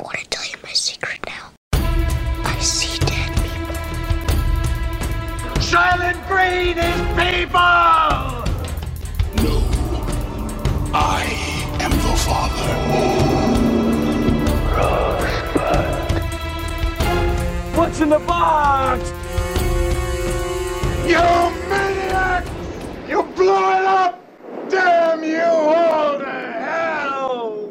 I want to tell you my secret now. I see dead people. Soylent Green is people! No. I am the father. What's in the box? You maniac! You blew it up! Damn you all to hell!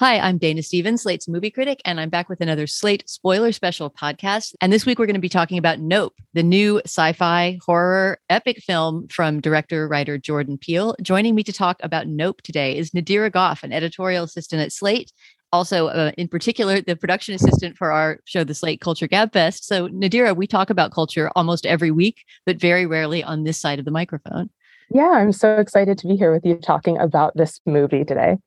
Hi, I'm Dana Stevens, Slate's movie critic, and I'm back with another Slate spoiler special podcast. And this week we're going to be talking about Nope, the new sci fi horror epic film from director writer Jordan Peele. Joining me to talk about Nope today is Nadira Goffe, an editorial assistant at Slate. Also, uh, in particular, the production assistant for our show, the Slate Culture Gabfest. So, Nadira, we talk about culture almost every week, but very rarely on this side of the microphone. Yeah, I'm so excited to be here with you talking about this movie today.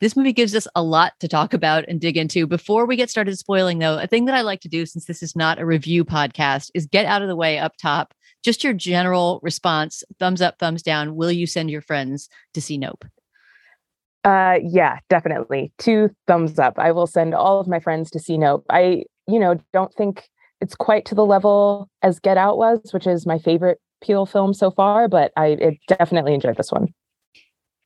This movie gives us a lot to talk about and dig into. Before we get started spoiling, though, a thing that I like to do, since this is not a review podcast, is get out of the way up top. Just your general response thumbs up, thumbs down. Will you send your friends to see Nope? Uh, yeah, definitely. Two thumbs up. I will send all of my friends to see Nope. I, you know, don't think it's quite to the level as Get Out was, which is my favorite Peele film so far, but I definitely enjoyed this one.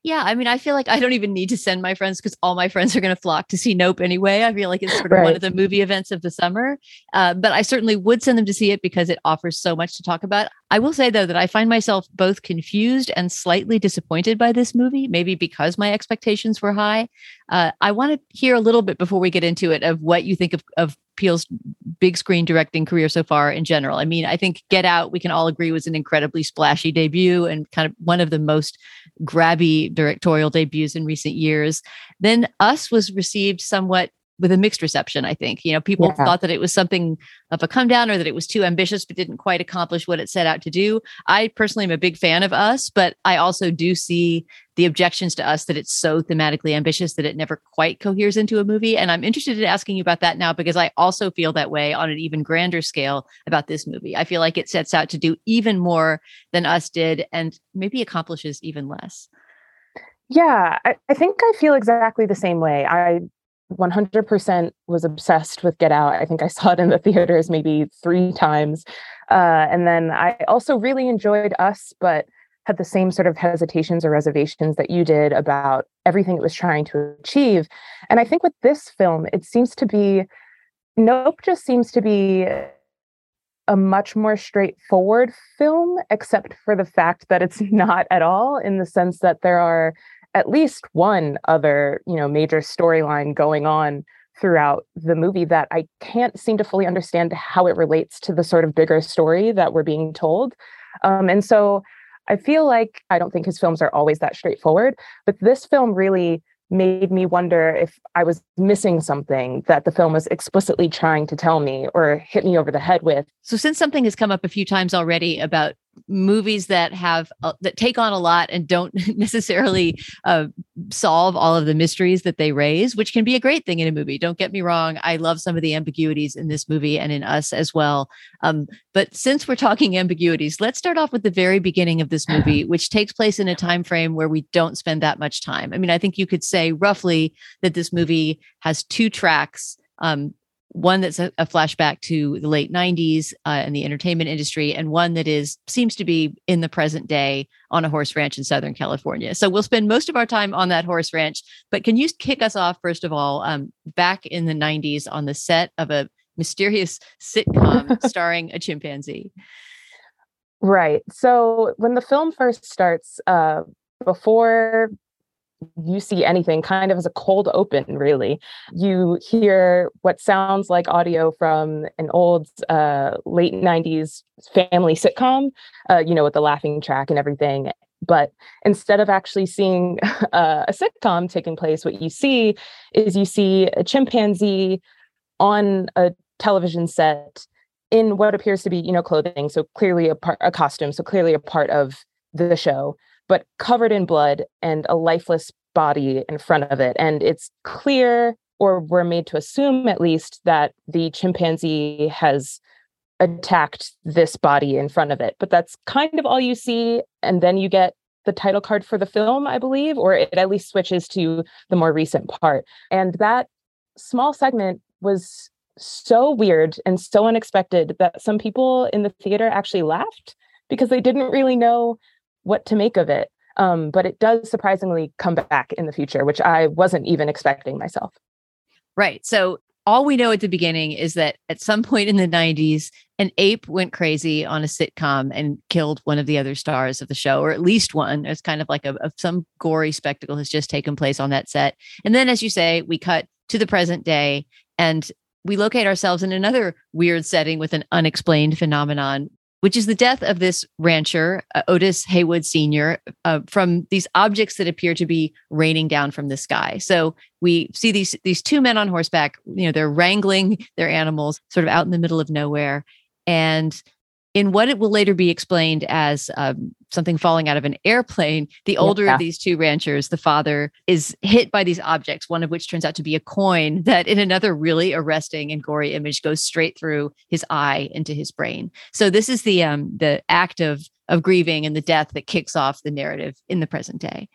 Yeah, I mean, I feel like I don't even need to send my friends because all my friends are going to flock to see Nope anyway. I feel like it's sort of right. one of the movie events of the summer. Uh, but I certainly would send them to see it because it offers so much to talk about. I will say, though, that I find myself both confused and slightly disappointed by this movie, maybe because my expectations were high. Uh, I want to hear a little bit before we get into it of what you think of, of Peele's big screen directing career so far in general. I mean, I think Get Out, we can all agree, was an incredibly splashy debut and kind of one of the most grabby directorial debuts in recent years. Then Us was received somewhat with a mixed reception, I think. You know, people yeah. thought that it was something of a come down or that it was too ambitious but didn't quite accomplish what it set out to do. I personally am a big fan of us, but I also do see the objections to us that it's so thematically ambitious that it never quite coheres into a movie. And I'm interested in asking you about that now because I also feel that way on an even grander scale about this movie. I feel like it sets out to do even more than us did and maybe accomplishes even less. Yeah, I, I think I feel exactly the same way. I 100% was obsessed with Get Out. I think I saw it in the theaters maybe three times. Uh, and then I also really enjoyed Us, but had the same sort of hesitations or reservations that you did about everything it was trying to achieve. And I think with this film, it seems to be, Nope just seems to be a much more straightforward film, except for the fact that it's not at all, in the sense that there are at least one other, you know, major storyline going on throughout the movie that I can't seem to fully understand how it relates to the sort of bigger story that we're being told. Um, and so I feel like I don't think his films are always that straightforward, but this film really made me wonder if I was missing something that the film was explicitly trying to tell me or hit me over the head with. So, since something has come up a few times already about movies that have uh, that take on a lot and don't necessarily uh, solve all of the mysteries that they raise which can be a great thing in a movie. Don't get me wrong i love some of the ambiguities in this movie and in us as well. Um, but since we're talking ambiguities let's start off with the very beginning of this movie which takes place in a time frame where we don't spend that much time. I mean i think you could say roughly that this movie has two tracks um, one that's a, a, flashback to the late 90s uh, and the entertainment industry and one that is seems to be in the present day on a horse ranch in southern california. So we'll spend most of our time on that horse ranch but can you kick us off first of all um, back in the 90s on the set of a mysterious sitcom starring a chimpanzee? Right. So when the film first starts uh, before you see anything kind of as a cold open really you hear what sounds like audio from an old uh, late 90s family sitcom uh, you know with the laughing track and everything But instead of actually seeing uh, a sitcom taking place, what you see is you see a chimpanzee on a television set in what appears to be, you know, clothing. So clearly a part, a costume. So clearly a part of the show, but covered in blood and a lifeless body in front of it. And it's clear, or we're made to assume at least, that the chimpanzee has attacked this body in front of it. But that's kind of all you see. And then you get the title card for the film, I believe, or it at least switches to the more recent part. And that small segment was so weird and so unexpected that some people in the theater actually laughed because they didn't really know what to make of it. Um, but it does surprisingly come back in the future, which I wasn't even expecting myself. Right. So all we know at the beginning is that at some point in the 90s, an ape went crazy on a sitcom and killed one of the other stars of the show, or at least one. It's kind of like a, a, some gory spectacle has just taken place on that set. And then, as you say, we cut to the present day and we locate ourselves in another weird setting with an unexplained phenomenon which is the death of this rancher, uh, Otis Haywood Sr., uh, from these objects that appear to be raining down from the sky. So we see these these two men on horseback. You know, they're wrangling their animals, sort of out in the middle of nowhere, and in what it will later be explained as um, something falling out of an airplane, the older yeah. of these two ranchers, the father, is hit by these objects, one of which turns out to be a coin that, in another really arresting and gory image, goes straight through his eye into his brain. So this is the um, the act of of grieving and the death that kicks off the narrative in the present day.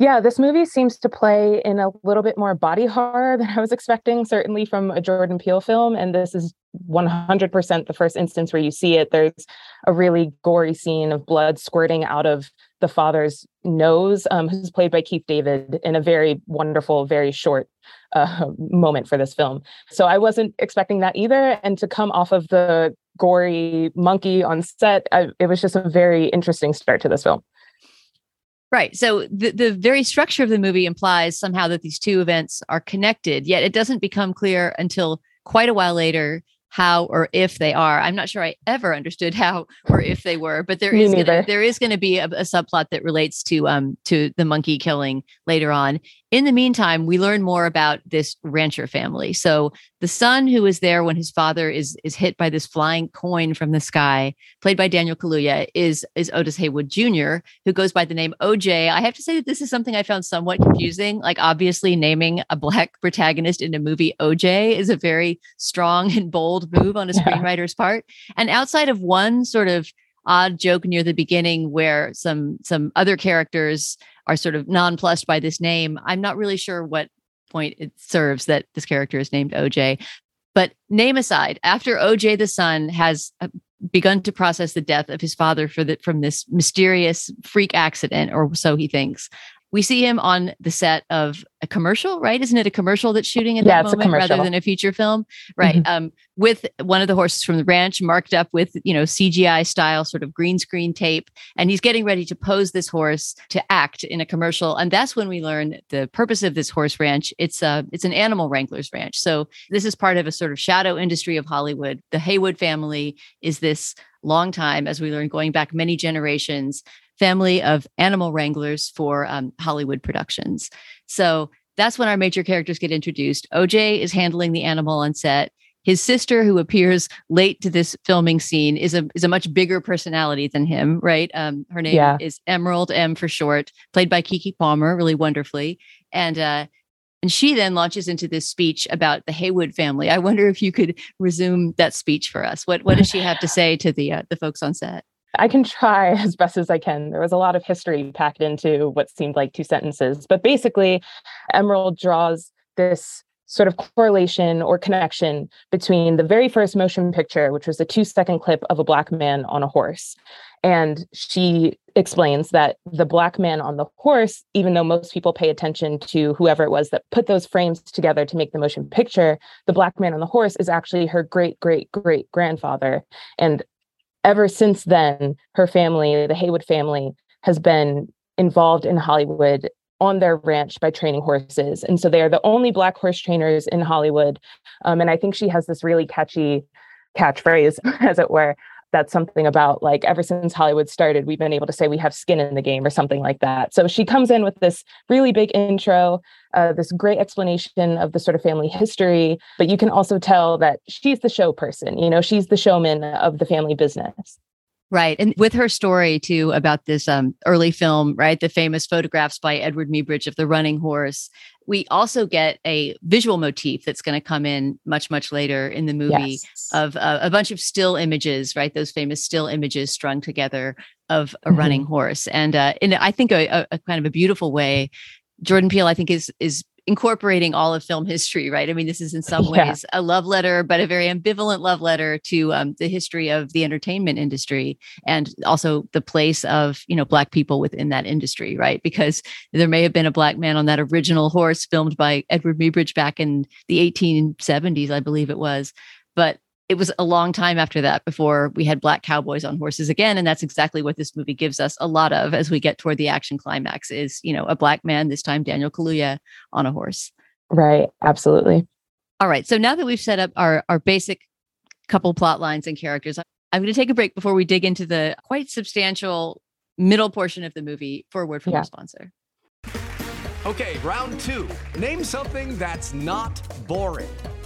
Yeah, this movie seems to play in a little bit more body horror than I was expecting, certainly from a Jordan Peele film. And this is 100% the first instance where you see it. There's a really gory scene of blood squirting out of the father's nose, um, who's played by Keith David in a very wonderful, very short uh, moment for this film. So I wasn't expecting that either. And to come off of the gory monkey on set, I, it was just a very interesting start to this film. Right. So the, the very structure of the movie implies somehow that these two events are connected, yet it doesn't become clear until quite a while later how or if they are. I'm not sure I ever understood how or if they were, but there is gonna, there is going to be a, a, subplot that relates to um to the monkey killing later on. In the meantime, we learn more about this rancher family. So the son who is there when his father is is hit by this flying coin from the sky, played by Daniel Kaluuya, is is Otis Haywood Jr., who goes by the name OJ. I have to say that this is something I found somewhat confusing. Like obviously naming a black protagonist in a movie OJ is a very strong and bold move on a screenwriter's yeah. part. And outside of one sort of odd joke near the beginning where some some other characters are sort of nonplussed by this name. I'm not really sure what point it serves that this character is named OJ. But name aside, after OJ the son has uh, begun to process the death of his father for the, from this mysterious freak accident, or so he thinks, we see him on the set of a commercial, right? Isn't it a commercial that's shooting at yeah, that moment rather than a feature film? Right. Mm-hmm. Um, with one of the horses from the ranch marked up with, you know, CGI style sort of green screen tape. And he's getting ready to pose this horse to act in a commercial. And that's when we learn the purpose of this horse ranch. It's a it's an animal wrangler's ranch. So this is part of a sort of shadow industry of Hollywood. The Haywood family is this long time, as we learn, going back many generations, family of animal wranglers for um, Hollywood productions. So that's when our major characters get introduced. OJ is handling the animal on set. His sister, who appears late to this filming scene, is a is a much bigger personality than him, right? Um, her name yeah. is Emerald M for short, played by Keke Palmer, really wonderfully, and uh, and she then launches into this speech about the Haywood family. I wonder if you could resume that speech for us. What what does she have to say to the uh, the folks on set? I can try as best as I can. There was a lot of history packed into what seemed like two sentences, but basically, Emerald draws this sort of correlation or connection between the very first motion picture, which was a two second clip of a black man on a horse. And she explains that the black man on the horse, even though most people pay attention to whoever it was that put those frames together to make the motion picture, the black man on the horse is actually her great great great grandfather. And ever since then, her family, the Haywood family, has been involved in Hollywood on their ranch by training horses. And so they are the only Black horse trainers in Hollywood. Um, and I think she has this really catchy catchphrase, as it were, that's something about like ever since Hollywood started, we've been able to say we have skin in the game or something like that. So she comes in with this really big intro, uh, this great explanation of the sort of family history, but you can also tell that she's the show person. You know, she's the showman of the family business. Right. And with her story too about this um, early film, right? The famous photographs by Eadweard Muybridge of the running horse. We also get a visual motif that's going to come in much, much later in the movie yes. of uh, a bunch of still images, right? Those famous still images strung together of a mm-hmm. running horse. And uh, in, I think, a, a kind of a beautiful way, Jordan Peele, I think, is is incorporating all of film history, right? I mean, this is in some yeah. ways a love letter, but a very ambivalent love letter to um, the history of the entertainment industry and also the place of, you know, Black people within that industry, right? Because there may have been a Black man on that original horse filmed by Eadweard Muybridge back in the 1870s, I believe it was. But it was a long time after that before we had black cowboys on horses again and that's exactly what this movie gives us a lot of as we get toward the action climax is you know a black man this time daniel kaluuya on a horse. Right absolutely. All right so now that we've set up our our basic couple plot lines and characters i'm going to take a break before we dig into the quite substantial middle portion of the movie for a word from yeah. our sponsor. Okay round two. Name something that's not boring. a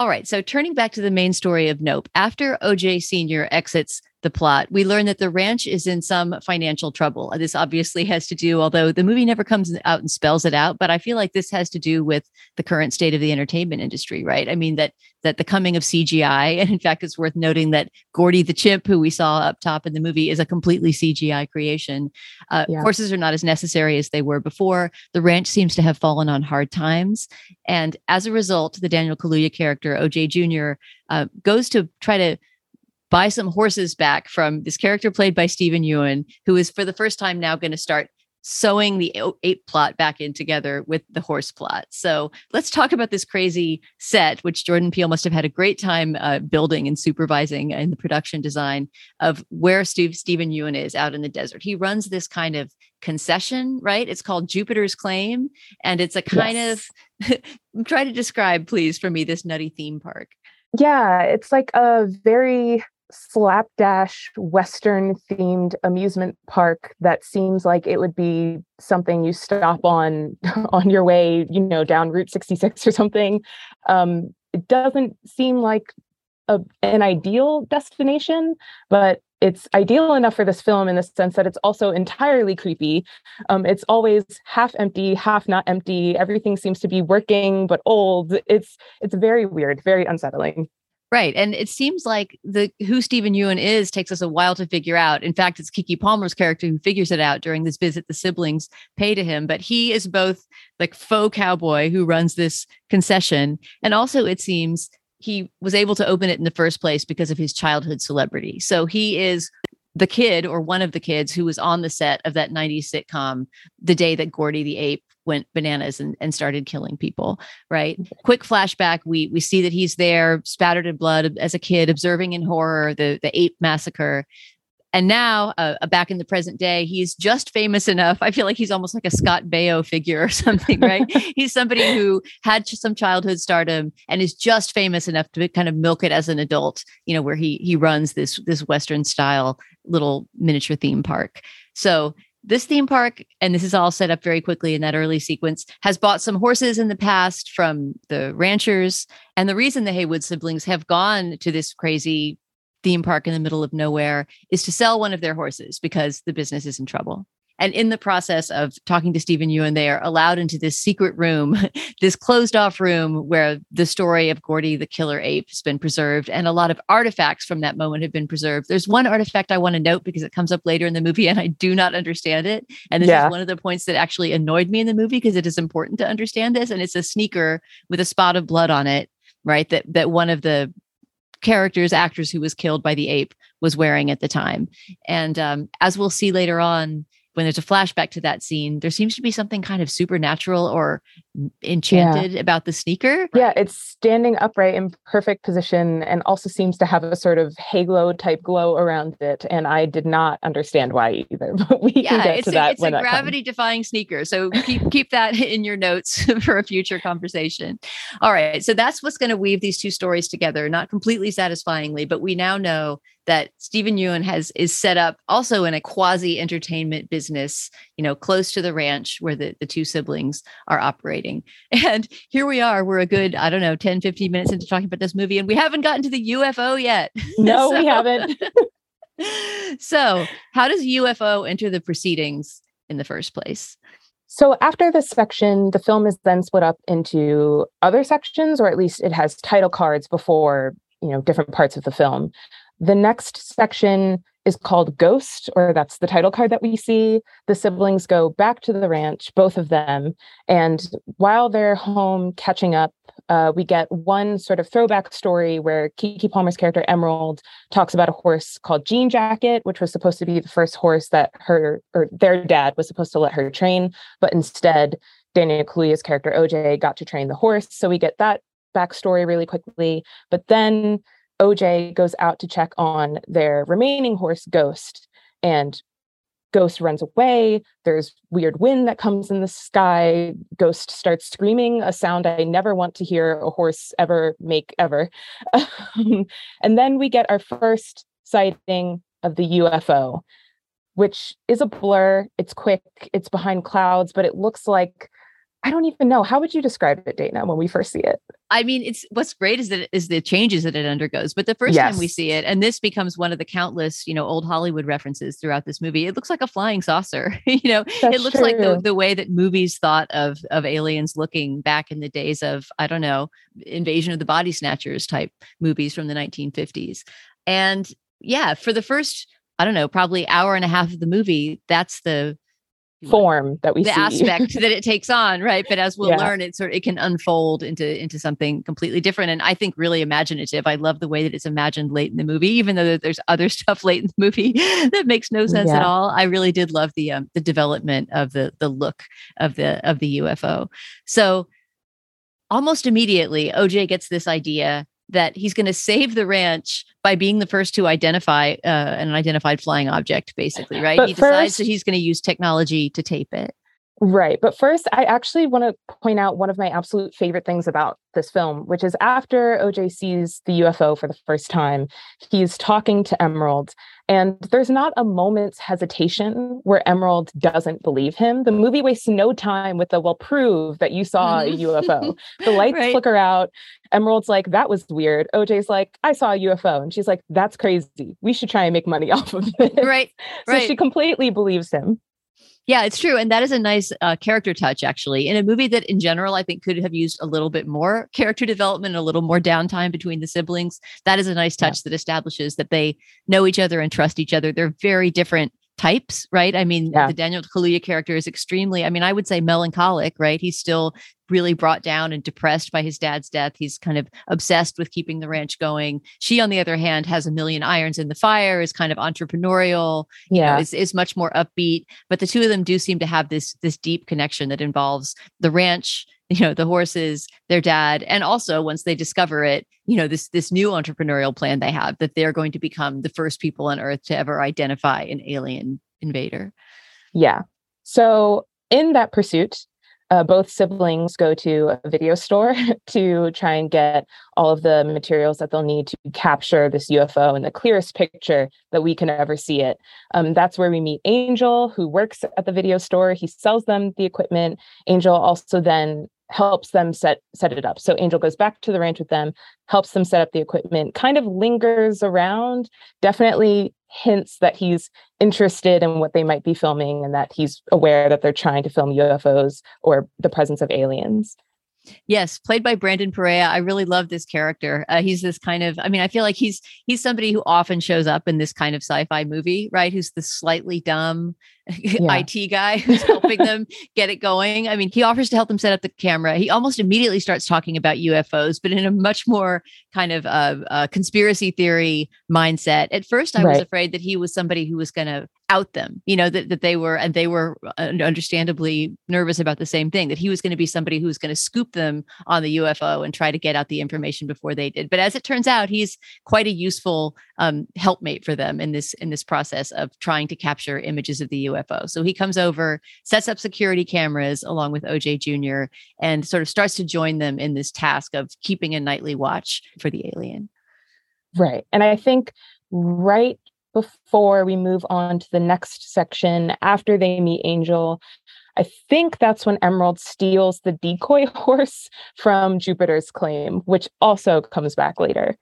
All right. So turning back to the main story of Nope, after OJ Sr. exits the plot, we learn that the ranch is in some financial trouble. This obviously has to do, although the movie never comes out and spells it out, but I feel like this has to do with the current state of the entertainment industry, right? I mean that that the coming of CGI, and in fact, it's worth noting that Gordy the chimp, who we saw up top in the movie, is a completely CGI creation. Uh, yeah. Horses are not as necessary as they were before. The ranch seems to have fallen on hard times, and as a result, the Daniel Kaluuya character OJ Jr. Uh, goes to try to buy some horses back from this character played by Steven Yeun, who is for the first time now going to start sewing the ape plot back in together with the horse plot. So let's talk about this crazy set, which Jordan Peele must have had a great time uh, building and supervising in the production design of where Steve Steven Yeun is out in the desert. He runs this kind of concession, right? It's called Jupiter's Claim, and it's a kind yes. of try to describe, please, for me this nutty theme park. Yeah, it's like a very slapdash western themed amusement park that seems like it would be something you stop on on your way you know down route 66 or something um, it doesn't seem like a, an ideal destination but it's ideal enough for this film in the sense that it's also entirely creepy. Um, it's always half empty, half not empty. Everything seems to be working but old. It's it's very weird, very unsettling. Right. And it seems like the who Steven Yeun is takes us a while to figure out. In fact, it's Keke Palmer's character who figures it out during this visit the siblings pay to him. But he is both like faux cowboy who runs this concession. And also it seems he was able to open it in the first place because of his childhood celebrity. So he is the kid or one of the kids who was on the set of that 90s sitcom the day that Gordy the ape went bananas and, and started killing people right? Quick flashback we we see that he's there spattered in blood as a kid observing in horror the the ape massacre. And now uh, uh back in the present day he's just famous enough i feel like he's almost like a scott baio figure or something right? He's somebody who had some childhood stardom and is just famous enough to kind of milk it as an adult you know where he he runs this this western style little miniature theme park. So this theme park, and this is all set up very quickly in that early sequence, has bought some horses in the past from the ranchers. And the reason the Haywood siblings have gone to this crazy theme park in the middle of nowhere is to sell one of their horses because the business is in trouble. And in the process of talking to Steven Yeun, they are allowed into this secret room, this closed off room where the story of Gordy the killer ape has been preserved and a lot of artifacts from that moment have been preserved. There's one artifact I want to note because it comes up later in the movie and I do not understand it. And this yeah. is one of the points that actually annoyed me in the movie because it is important to understand this. And it's a sneaker with a spot of blood on it, right? That that one of the characters, actors who was killed by the ape was wearing at the time. And um, as we'll see later on, when there's a flashback to that scene, there seems to be something kind of supernatural or enchanted yeah. about the sneaker. Yeah, it's standing upright in perfect position and also seems to have a sort of halo type glow around it. And I did not understand why either. But we yeah, can get it's to a, that. It's a gravity defying sneaker. So keep keep that in your notes for a future conversation. All right. So that's what's going to weave these two stories together, not completely satisfyingly, but we now know that Steven Yeun has is set up also in a quasi entertainment business, you know, close to the ranch where the, the two siblings are operating. And here we are, we're a good, I don't know, 10, 15 minutes into talking about this movie, and we haven't gotten to the UFO yet. No, so, we haven't. so, how does UFO enter the proceedings in the first place? So after this section, the film is then split up into other sections, or at least it has title cards before you know different parts of the film. The next section is called Ghost, or that's the title card that we see. The siblings go back to the ranch, both of them. And while they're home catching up, uh, we get one sort of throwback story where Keke Palmer's character Emerald talks about a horse called Jean Jacket, which was supposed to be the first horse that her or their dad was supposed to let her train, but instead Daniel Kaluuya's character OJ got to train the horse. So we get that backstory really quickly. But then OJ goes out to check on their remaining horse, Ghost, and Ghost runs away. There's weird wind that comes in the sky. Ghost starts screaming, a sound I never want to hear a horse ever make, ever. and then we get our first sighting of the UFO, which is a blur. It's quick, it's behind clouds, but it looks like I don't even know. How would you describe it, Dana, when we first see it? I mean, it's what's great is that is the changes that it undergoes. But the first yes. time we see it, and this becomes one of the countless, you know, old Hollywood references throughout this movie. It looks like a flying saucer. you know, That's it looks true. like the, the way that movies thought of of aliens looking back in the days of I don't know, Invasion of the Body Snatchers type movies from the 1950s. And yeah, for the first I don't know, probably hour and a half of the movie, that's the form that we see the see. aspect that it takes on right but as we'll yeah. learn it sort of it can unfold into into something completely different and i think really imaginative i love the way that it's imagined late in the movie even though there's other stuff late in the movie that makes no sense yeah. at all i really did love the um, the development of the the look of the of the ufo so almost immediately oj gets this idea that he's going to save the ranch by being the first to identify uh, an identified flying object, basically, right? But he decides first, that he's going to use technology to tape it. Right. But first, I actually want to point out one of my absolute favorite things about this film, which is after OJ sees the UFO for the first time, he's talking to Emerald, and there's not a moment's hesitation where Emerald doesn't believe him. The movie wastes no time with the, well, prove that you saw a UFO. The lights right. flicker out. Emerald's like, that was weird. OJ's like, I saw a UFO. And she's like, that's crazy. We should try and make money off of it. Right. so right. she completely believes him. Yeah, it's true. And that is a nice uh, character touch, actually, in a movie that, in general, I think could have used a little bit more character development, a little more downtime between the siblings. That is a nice touch yeah. that establishes that they know each other and trust each other. They're very different types, right? I mean, yeah. the Daniel Kaluuya character is extremely, I mean, I would say melancholic, right? He's still really brought down and depressed by his dad's death. He's kind of obsessed with keeping the ranch going. She, on the other hand, has a million irons in the fire, is kind of entrepreneurial, yeah, know, is, is much more upbeat. But the two of them do seem to have this this deep connection that involves the ranch you know the horses their dad and also once they discover it you know this this new entrepreneurial plan they have that they're going to become the first people on earth to ever identify an alien invader yeah so in that pursuit uh, both siblings go to a video store to try and get all of the materials that they'll need to capture this UFO in the clearest picture that we can ever see it. Um, that's where we meet Angel, who works at the video store. He sells them the equipment. Angel also then helps them set set it up. So Angel goes back to the ranch with them, helps them set up the equipment, kind of lingers around, definitely hints that he's interested in what they might be filming and that he's aware that they're trying to film UFOs or the presence of aliens. Yes, played by Brandon Perea. I really love this character. Uh, he's this kind of, I mean, I feel like he's he's somebody who often shows up in this kind of sci-fi movie, right? Who's the slightly dumb, yeah. IT guy who's helping them get it going. I mean, he offers to help them set up the camera. He almost immediately starts talking about UFOs, but in a much more kind of uh, uh, conspiracy theory mindset. At first, I right. was afraid that he was somebody who was going to out them, you know, that, that they were, and they were uh, understandably nervous about the same thing, that he was going to be somebody who was going to scoop them on the UFO and try to get out the information before they did. But as it turns out, he's quite a useful um, helpmate for them in this, in this process of trying to capture images of the UFO. So he comes over, sets up security cameras along with OJ Jr., and sort of starts to join them in this task of keeping a nightly watch for the alien. Right. And I think right before we move on to the next section after they meet Angel. I think that's when Emerald steals the decoy horse from Jupiter's claim, which also comes back later.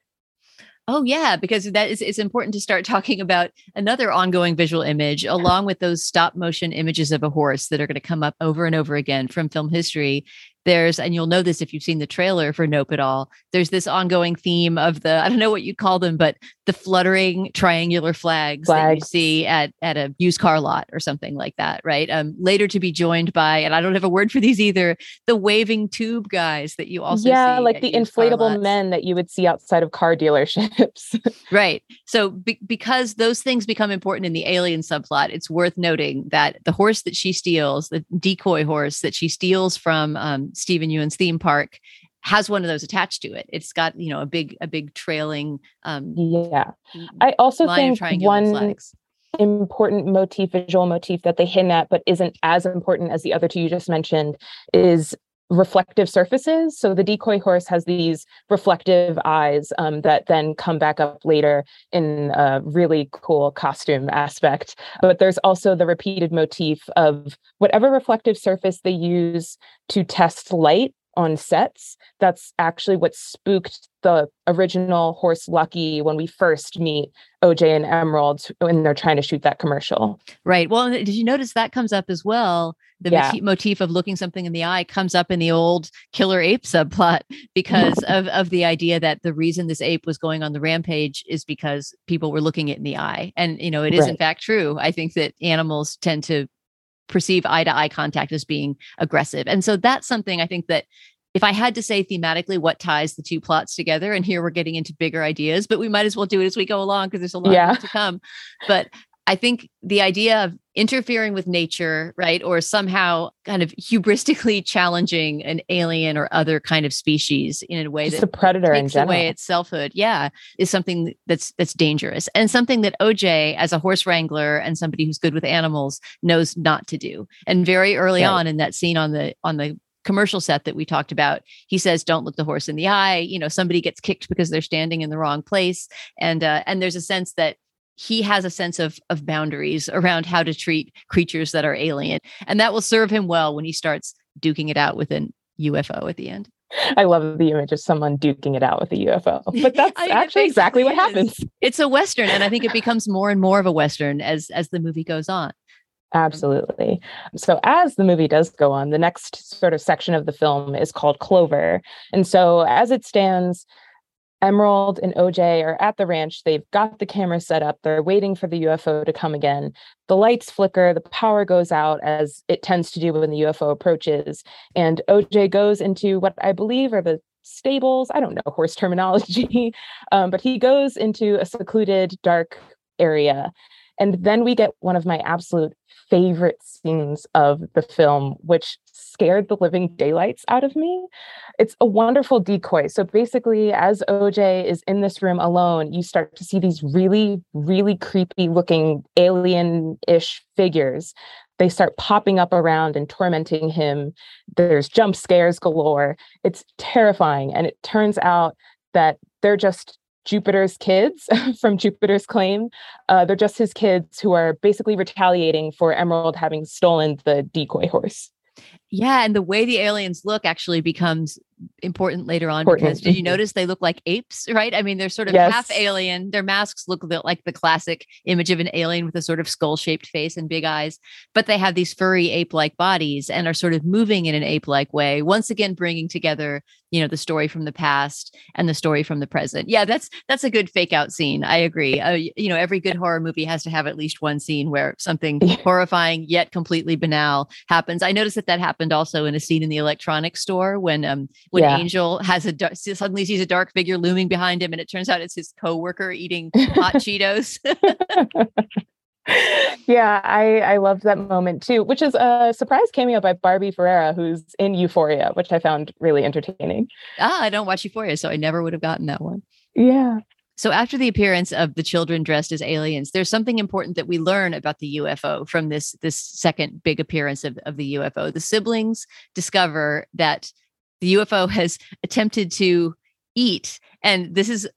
Oh yeah, because that is it's important to start talking about another ongoing visual image along with those stop motion images of a horse that are going to come up over and over again from film history there's and you'll know this if you've seen the trailer for nope at all there's this ongoing theme of the i don't know what you'd call them but the fluttering triangular flags, flags. that you see at at a used car lot or something like that right? Um later to be joined by and i don't have a word for these either the waving tube guys that you also yeah like the inflatable men that you would see outside of car dealerships. Right. So be- because those things become important in the alien subplot it's worth noting that the horse that she steals the decoy horse that she steals from um, Steven Yeun's theme park has one of those attached to it. It's got you know a big a big trailing. Um, yeah, I also think one flags. important motif, visual motif that they hint at, but isn't as important as the other two you just mentioned, is reflective surfaces. So the decoy horse has these reflective eyes um, that then come back up later in a really cool costume aspect. But there's also the repeated motif of whatever reflective surface they use to test light on sets. That's actually what spooked the original horse Lucky when we first meet OJ and Emerald when they're trying to shoot that commercial. Right. Well, did you notice that comes up as well? The yeah. motif of looking something in the eye comes up in the old killer ape subplot because of, of the idea that the reason this ape was going on the rampage is because people were looking it in the eye. And, you know, it is right. in fact true. I think that animals tend to perceive eye to eye contact as being aggressive. And so that's something I think that if I had to say thematically what ties the two plots together, and here we're getting into bigger ideas, but we might as well do it as we go along because there's a lot yeah. to come. But I think the idea of interfering with nature, right, or somehow kind of hubristically challenging an alien or other kind of species in a way Just that the predator takes away its selfhood, yeah, is something that's that's dangerous and something that OJ, as a horse wrangler and somebody who's good with animals, knows not to do. And very early right. on in that scene on the on the commercial set that we talked about he says don't look the horse in the eye you know somebody gets kicked because they're standing in the wrong place and uh, and there's a sense that he has a sense of of boundaries around how to treat creatures that are alien and that will serve him well when he starts duking it out with an UFO at the end. I love the image of someone duking it out with a UFO. But that's I actually exactly what happens. It's a western and I think it becomes more and more of a western as as the movie goes on. Absolutely. So, as the movie does go on, the next sort of section of the film is called Clover. And so, as it stands, Emerald and OJ are at the ranch. They've got the camera set up. They're waiting for the UFO to come again. The lights flicker, the power goes out as it tends to do when the UFO approaches. And OJ goes into what I believe are the stables. I don't know horse terminology, um, but he goes into a secluded, dark area. And then we get one of my absolute favorite scenes of the film, which scared the living daylights out of me. It's a wonderful decoy. So basically, as OJ is in this room alone, you start to see these really, really creepy looking alien ish figures. They start popping up around and tormenting him. There's jump scares galore. It's terrifying. And it turns out that they're just Jupiter's kids from Jupiter's claim. Uh, they're just his kids who are basically retaliating for Emerald having stolen the decoy horse. Yeah, and the way the aliens look actually becomes important later on Important. because did you Mhm. notice they look like apes, right? I mean, they're sort of Yes. half alien. Their masks look like the classic image of an alien with a sort of skull shaped face and big eyes, but they have these furry ape like bodies and are sort of moving in an ape like way, once again, bringing together, you know, the story from the past and the story from the present. Yeah, that's that's a good fake out scene. I agree. Uh, you know, every good horror movie has to have at least one scene where something horrifying yet completely banal happens. I noticed that that happened also in a scene in the electronics store when um when Yeah. Angel has a suddenly sees a dark figure looming behind him, and it turns out it's his coworker eating hot Cheetos. yeah, I I loved that moment too, which is a surprise cameo by Barbie Ferreira, who's in Euphoria, which I found really entertaining. ah, I don't watch Euphoria, so I never would have gotten that one. Yeah. So after the appearance of the children dressed as aliens, there's something important that we learn about the UFO from this this second big appearance of, of the UFO. The siblings discover that the UFO has attempted to eat, and this is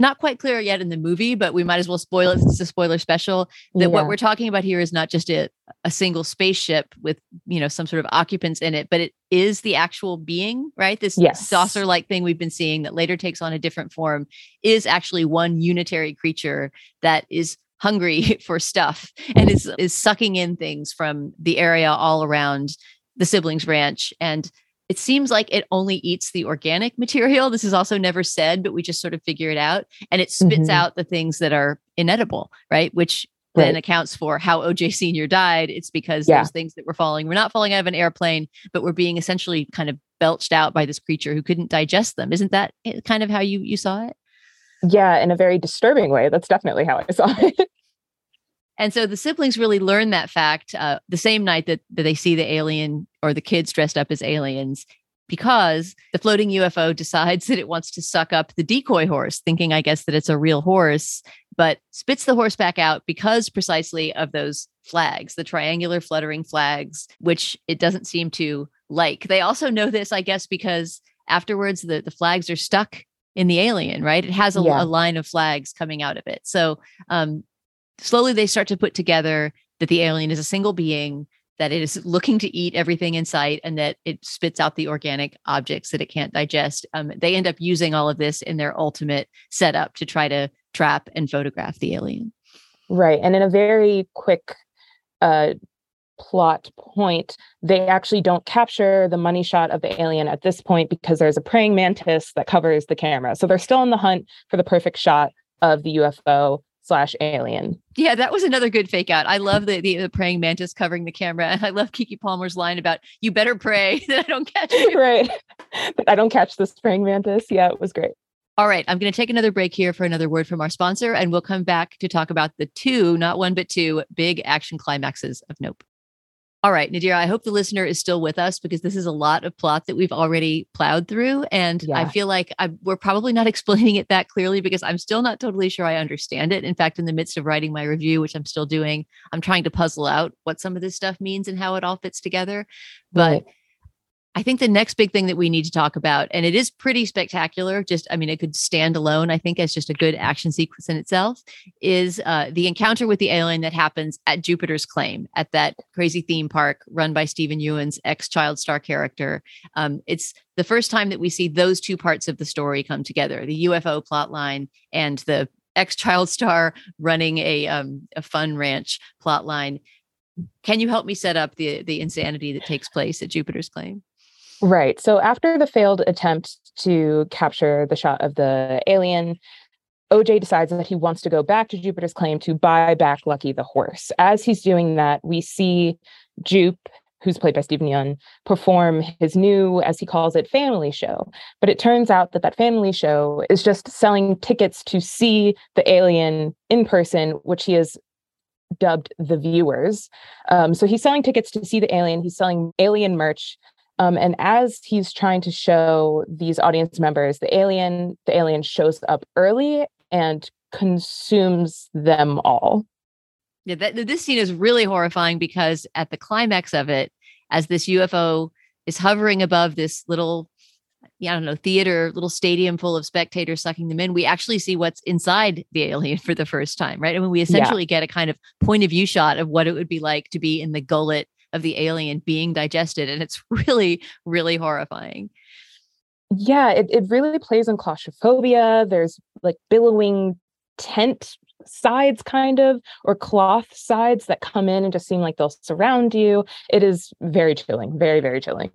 not quite clear yet in the movie, but we might as well spoil it since it's a spoiler special. That what we're talking about here is not just a, a single spaceship with you know some sort of occupants in it, but it is the actual being, right? This Yes. saucer like thing we've been seeing that later takes on a different form is actually one unitary creature that is hungry for stuff and is is sucking in things from the area all around the siblings ranch and it seems like it only eats the organic material this is also never said but we just sort of figure it out and it spits Mhm. out the things that are inedible right which then Right. accounts for how oj senior died it's because Yeah. those things that were falling were not falling out of an airplane but were being essentially kind of belched out by this creature who couldn't digest them isn't that eh, kind of how you you saw it Yeah, in a very disturbing way. That's definitely how I saw it. And so the siblings really learn that fact uh, the same night that, that they see the alien or the kids dressed up as aliens because the floating UFO decides that it wants to suck up the decoy horse, thinking, I guess, that it's a real horse, but spits the horse back out because precisely of those flags, the triangular fluttering flags, which it doesn't seem to like. They also know this, I guess, because afterwards the, the flags are stuck in the alien, right? It has a, Yeah. a line of flags coming out of it. So um, slowly they start to put together that the alien is a single being that it is looking to eat everything in sight and that it spits out the organic objects that it can't digest um, they end up using all of this in their ultimate setup to try to trap and photograph the alien Right. And in a very quick uh, plot point, they actually don't capture the money shot of the alien at this point because there's a praying mantis that covers the camera. So they're still on the hunt for the perfect shot of the UFO slash alien. yeah that was another good fake out i love the, the the praying mantis covering the camera and i love keke palmer's line about you better pray that i don't catch you right. I don't catch this praying mantis. Yeah, it was great. All right, I'm going to take another break here for another word from our sponsor, and we'll come back to talk about the two, not one, but two big action climaxes of Nope. All right, Nadira, I hope the listener is still with us because this is a lot of plot that we've already plowed through. And I feel like I, we're probably not explaining it that clearly because I'm still not totally sure I understand it. In fact, in the midst of writing my review, which I'm still doing, I'm trying to puzzle out what some of this stuff means and how it all fits together. But Right. I think the next big thing that we need to talk about, and it is pretty spectacular, just, I mean, it could stand alone, I think, as just a good action sequence in itself, is uh, the encounter with the alien that happens at Jupiter's Claim at that crazy theme park run by Steven Yeun's ex child star character. Um, it's the first time that we see those two parts of the story come together the UFO plot line and the ex child star running a, um, a fun ranch plot line. Can you help me set up the the insanity that takes place at Jupiter's Claim? Right. So after the failed attempt to capture the shot of the alien, OJ decides that he wants to go back to Jupiter's claim to buy back Lucky the horse. As he's doing that, we see Jupe, who's played by Steven Yeun, perform his new, as he calls it, family show. But it turns out that that family show is just selling tickets to see the alien in person, which he has dubbed the viewers. Um, so he's selling tickets to see the alien. He's selling alien merch. Um, and as he's trying to show these audience members the alien, the alien shows up early and consumes them all. Yeah, that, this scene is really horrifying because at the climax of it, as this UFO is hovering above this little, yeah, I don't know, theater, little stadium full of spectators sucking them in, we actually see what's inside the alien for the first time, right? I mean, we essentially get a kind of point of view shot of what it would be like to be in the gullet of the alien being digested. And it's really, really horrifying. Yeah, it, it really plays on claustrophobia. There's like billowing tent sides kind of or cloth sides that come in and just seem like they'll surround you it is very chilling very very chilling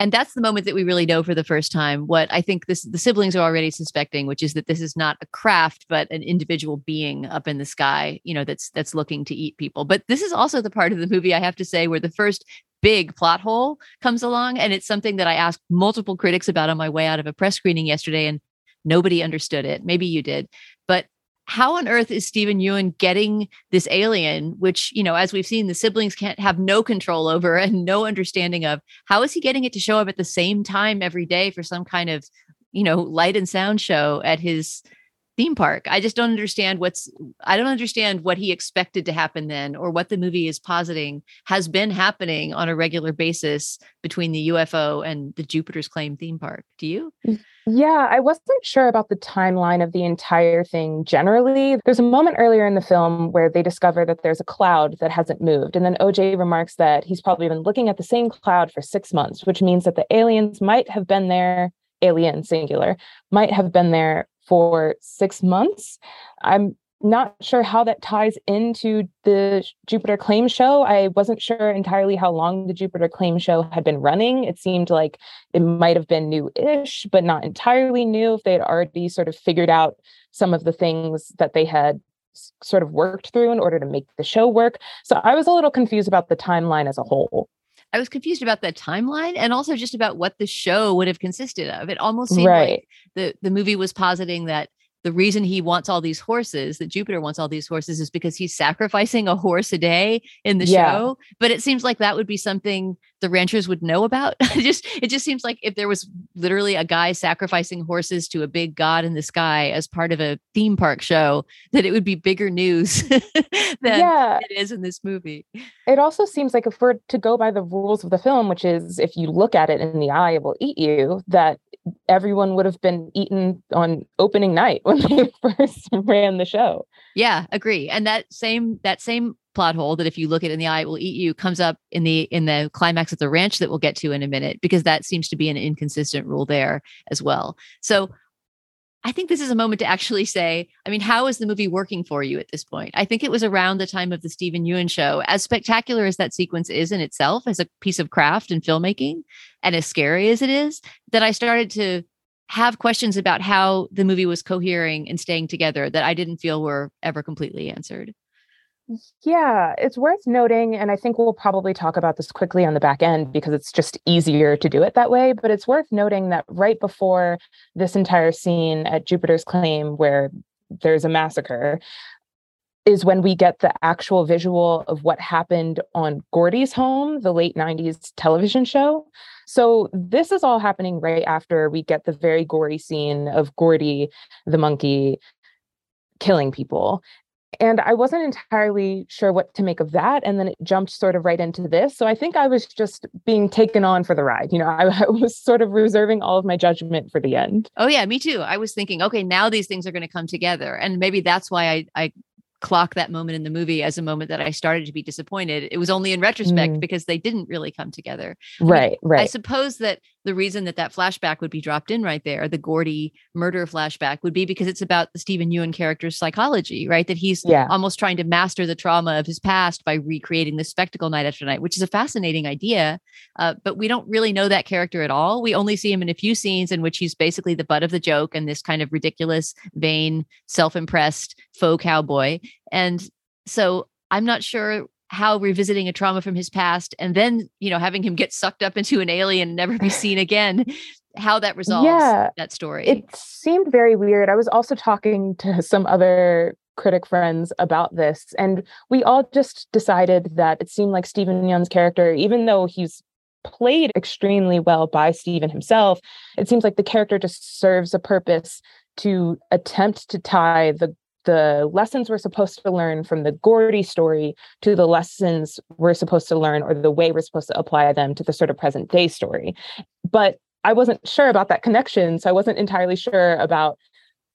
and that's the moment that we really know for the first time what i think this the siblings are already suspecting which is that this is not a craft but an individual being up in the sky you know that's that's looking to eat people. But this is also the part of the movie i have to say where the first big plot hole comes along and it's something that i asked multiple critics about on my way out of a press screening yesterday and nobody understood it. Maybe you did how on earth is Steven Yeun getting this alien, which, you know, as we've seen, the siblings can't have no control over and no understanding of? How is he getting it to show up at the same time every day for some kind of, you know, light and sound show at his theme park? I just don't understand what's, I don't understand what he expected to happen then or what the movie is positing has been happening on a regular basis between the UFO and the Jupiter's Claim theme park. Do you? Mm. Yeah, I wasn't sure about the timeline of the entire thing generally. There's a moment earlier in the film where they discover that there's a cloud that hasn't moved. And then OJ remarks that he's probably been looking at the same cloud for six months, which means that the aliens might have been there, alien singular, might have been there for six months. I'm not sure how that ties into the Jupiter Claim show. I wasn't sure entirely how long the Jupiter Claim show had been running. It seemed like it might have been new ish, but not entirely new if they had already sort of figured out some of the things that they had sort of worked through in order to make the show work. So I was a little confused about the timeline as a whole. I was confused about the timeline and also just about what the show would have consisted of. It almost seemed right. like the the movie was positing that the reason he wants all these horses, that Jupiter wants all these horses, is because he's sacrificing a horse a day in the yeah. show. But it seems like that would be something the ranchers would know about. just it just seems like if there was literally a guy sacrificing horses to a big god in the sky as part of a theme park show, that it would be bigger news than yeah. it is in this movie. It also seems like if we're to go by the rules of the film, which is if you look at it in the eye, it will eat you, that everyone would have been eaten on opening night when they first ran the show. Yeah, agree. And that same that same plot hole that if you look it in the eye it will eat you comes up in the in the climax of the ranch that we'll get to in a minute because that seems to be an inconsistent rule there as well. So I think this is a moment to actually say, I mean, how is the movie working for you at this point? I think it was around the time of the Steven Yeun show, as spectacular as that sequence is in itself as a piece of craft and filmmaking, and as scary as it is, that I started to have questions about how the movie was cohering and staying together that I didn't feel were ever completely answered. Yeah, it's worth noting, and I think we'll probably talk about this quickly on the back end because it's just easier to do it that way. But it's worth noting that right before this entire scene at Jupiter's Claim, where there's a massacre, is when we get the actual visual of what happened on Gordy's home, the late 90s television show. So this is all happening right after we get the very gory scene of Gordy, the monkey, killing people and I wasn't entirely sure what to make of that. And then it jumped sort of right into this. So I think I was just being taken on for the ride. You know, I, I, was sort of reserving all of my judgment for the end. Oh, yeah, me too. I was thinking, okay, now these things are going to come together. And maybe that's why I, I clock that moment in the movie as a moment that I started to be disappointed. It was only in retrospect mm. because they didn't really come together. Right, I right. I suppose that the reason that that flashback would be dropped in right there, the Gordy murder flashback, would be because it's about the Steven Yeun character's psychology, right? That he's yeah. almost trying to master the trauma of his past by recreating the spectacle night after night, which is a fascinating idea. Uh, but we don't really know that character at all. We only see him in a few scenes in which he's basically the butt of the joke and this kind of ridiculous, vain, self impressed faux cowboy. And so I'm not sure how revisiting a trauma from his past and then you know having him get sucked up into an alien and never be seen again how that resolves yeah, that story. It seemed very weird. I was also talking to some other critic friends about this and we all just decided that it seemed like Steven Yeun's character even though he's played extremely well by Steven himself it seems like the character just serves a purpose to attempt to tie the the lessons we're supposed to learn from the Gordy story to the lessons we're supposed to learn or the way we're supposed to apply them to the sort of present day story. But I wasn't sure about that connection. So I wasn't entirely sure about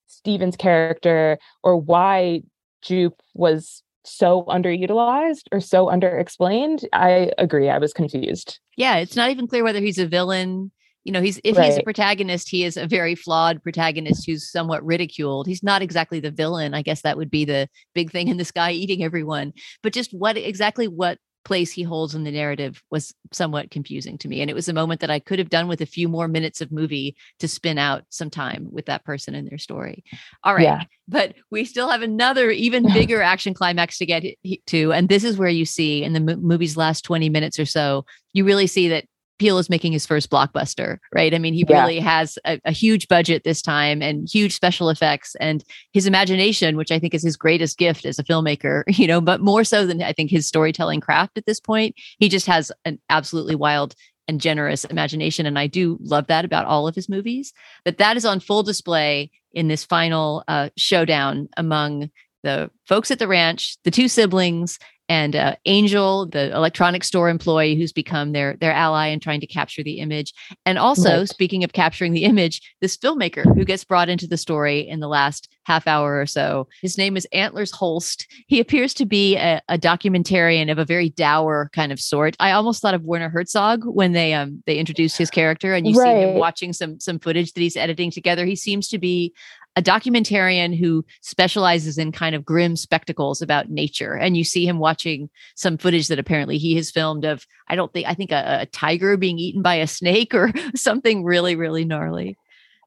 Steven's character or why Jupe was so underutilized or so underexplained. I agree. I was confused. Yeah, it's not even clear whether he's a villain You know, he's if right. he's a protagonist, he is a very flawed protagonist who's somewhat ridiculed. He's not exactly the villain. I guess that would be the big thing in the sky eating everyone. But just what exactly what place he holds in the narrative was somewhat confusing to me. And it was a moment that I could have done with a few more minutes of movie to spin out some time with that person and their story. All right. Yeah. But we still have another even bigger action climax to get to. And this is where you see in the movie's last 20 minutes or so, you really see that Peele is making his first blockbuster, right? I mean, he yeah. really has a, a, huge budget this time and huge special effects and his imagination, which I think is his greatest gift as a filmmaker, you know, but more so than I think his storytelling craft at this point. He just has an absolutely wild and generous imagination. And I do love that about all of his movies. But that is on full display in this final uh, showdown among the folks at the ranch, the two siblings, and uh, Angel, the electronic store employee who's become their their ally in trying to capture the image, and also right. speaking of capturing the image, this filmmaker who gets brought into the story in the last half hour or so. His name is Antlers Holst. He appears to be a, a documentarian of a very dour kind of sort. I almost thought of Werner Herzog when they um they introduced his character, and you right. see him watching some some footage that he's editing together. He seems to be a documentarian who specializes in kind of grim spectacles about nature. And you see him watching some footage that apparently he has filmed of, I don't think, I think a, a tiger being eaten by a snake or something really, really gnarly.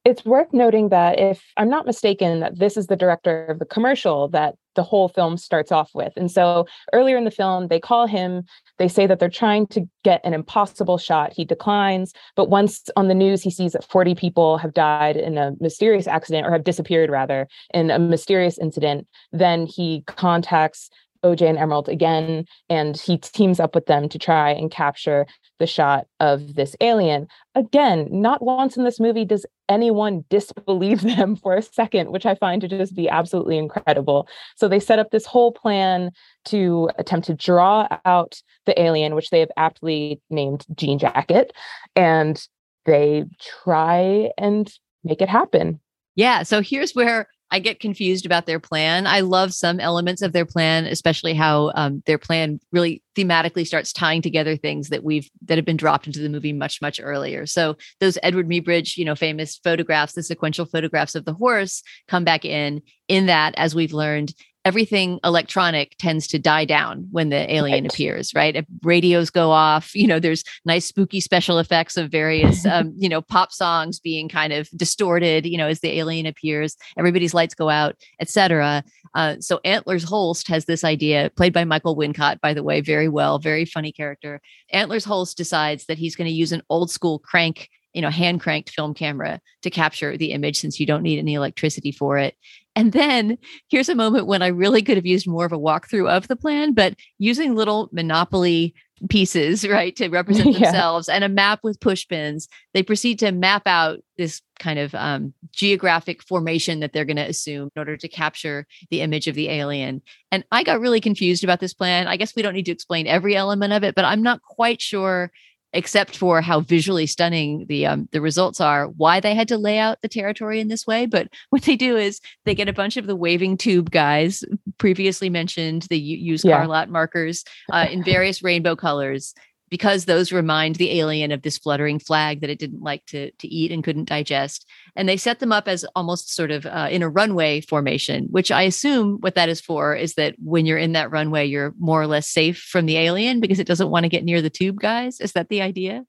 It's worth noting that if I'm not mistaken, that this is the director of the commercial that the whole film starts off with. And so earlier in the film, they call him, they say that they're trying to get an impossible shot. He declines, but once on the news, he sees that 40 people have died in a mysterious accident or have disappeared rather in a mysterious incident. Then he contacts OJ and Emerald again, and he teams up with them to try and capture the shot of this alien. Again, not once in this movie does anyone disbelieve them for a second, which I find to just be absolutely incredible. So they set up this whole plan to attempt to draw out the alien, which they have aptly named Jean Jacket, and they try and make it happen. Yeah. So here's where I get confused about their plan. I love some elements of their plan, especially how um, their plan really thematically starts tying together things that we've that have been dropped into the movie much much earlier. So those Eadweard Muybridge, you know, famous photographs, the sequential photographs of the horse, come back in. In that, as we've learned, everything electronic tends to die down when the alien right. appears, right? If radios go off, you know, there's nice spooky special effects of various, um, you know, pop songs being kind of distorted, you know, as the alien appears, everybody's lights go out, etc. Uh, so Antlers Holst has this idea, played by Michael Wincott, by the way, very well, very funny character. Antlers Holst decides that he's going to use an old school crank you know hand cranked film camera to capture the image since you don't need any electricity for it and then here's a moment when I really could have used more of a walkthrough of the plan, but using little Monopoly pieces, right, to represent yeah. themselves and a map with push pins, they proceed to map out this kind of um, geographic formation that they're going to assume in order to capture the image of the alien. And I got really confused about this plan. I guess we don't need to explain every element of it, but I'm not quite sure except for how visually stunning the um, the results are, why they had to lay out the territory in this way. But what they do is they get a bunch of the waving tube guys previously mentioned. They use yeah. car lot markers uh, in various rainbow colors, because those remind the alien of this fluttering flag that it didn't like to, to eat and couldn't digest. And they set them up as almost sort of uh, in a runway formation, which I assume what that is for is that when you're in that runway, you're more or less safe from the alien because it doesn't want to get near the tube guys. Is that the idea?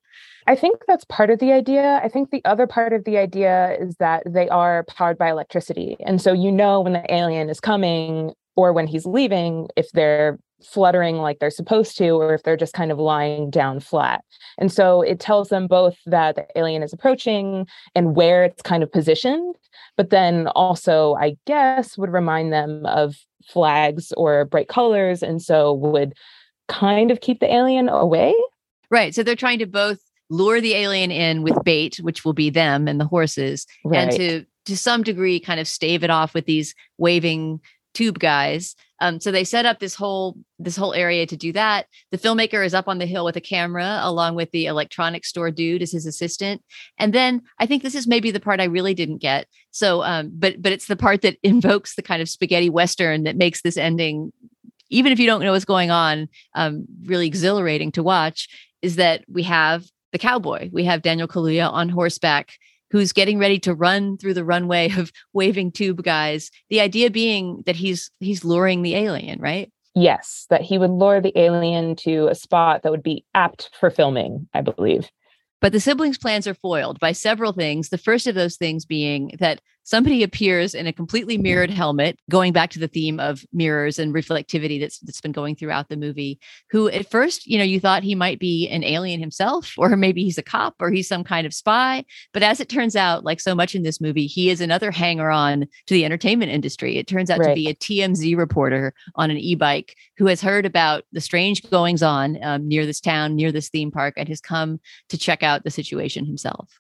I think that's part of the idea. I think the other part of the idea is that they are powered by electricity. And so you know when the alien is coming or when he's leaving if they're fluttering like they're supposed to or if they're just kind of lying down flat. And so it tells them both that the alien is approaching and where it's kind of positioned, but then also, I guess, would remind them of flags or bright colors. And so would kind of keep the alien away. Right. So they're trying to both lure the alien in with bait, which will be them and the horses, right. and to to some degree kind of stave it off with these waving tube guys. Um, so they set up this whole this whole area to do that. The filmmaker is up on the hill with a camera, along with the electronic store dude as his assistant. And then I think this is maybe the part I really didn't get. So, um, but but it's the part that invokes the kind of spaghetti western that makes this ending, even if you don't know what's going on, um, really exhilarating to watch. Is that we have the cowboy. We have Daniel Kaluuya on horseback who's getting ready to run through the runway of waving tube guys. The idea being that he's he's luring the alien, right? Yes, that he would lure the alien to a spot that would be apt for filming, I believe. But the siblings' plans are foiled by several things. The first of those things being that somebody appears in a completely mirrored helmet, going back to the theme of mirrors and reflectivity that's that's been going throughout the movie. Who at first, you know, you thought he might be an alien himself, or maybe he's a cop, or he's some kind of spy. But as it turns out, like so much in this movie, he is another hanger-on to the entertainment industry. It turns out right. to be a TMZ reporter on an e-bike who has heard about the strange goings on um, near this town, near this theme park, and has come to check out the situation himself.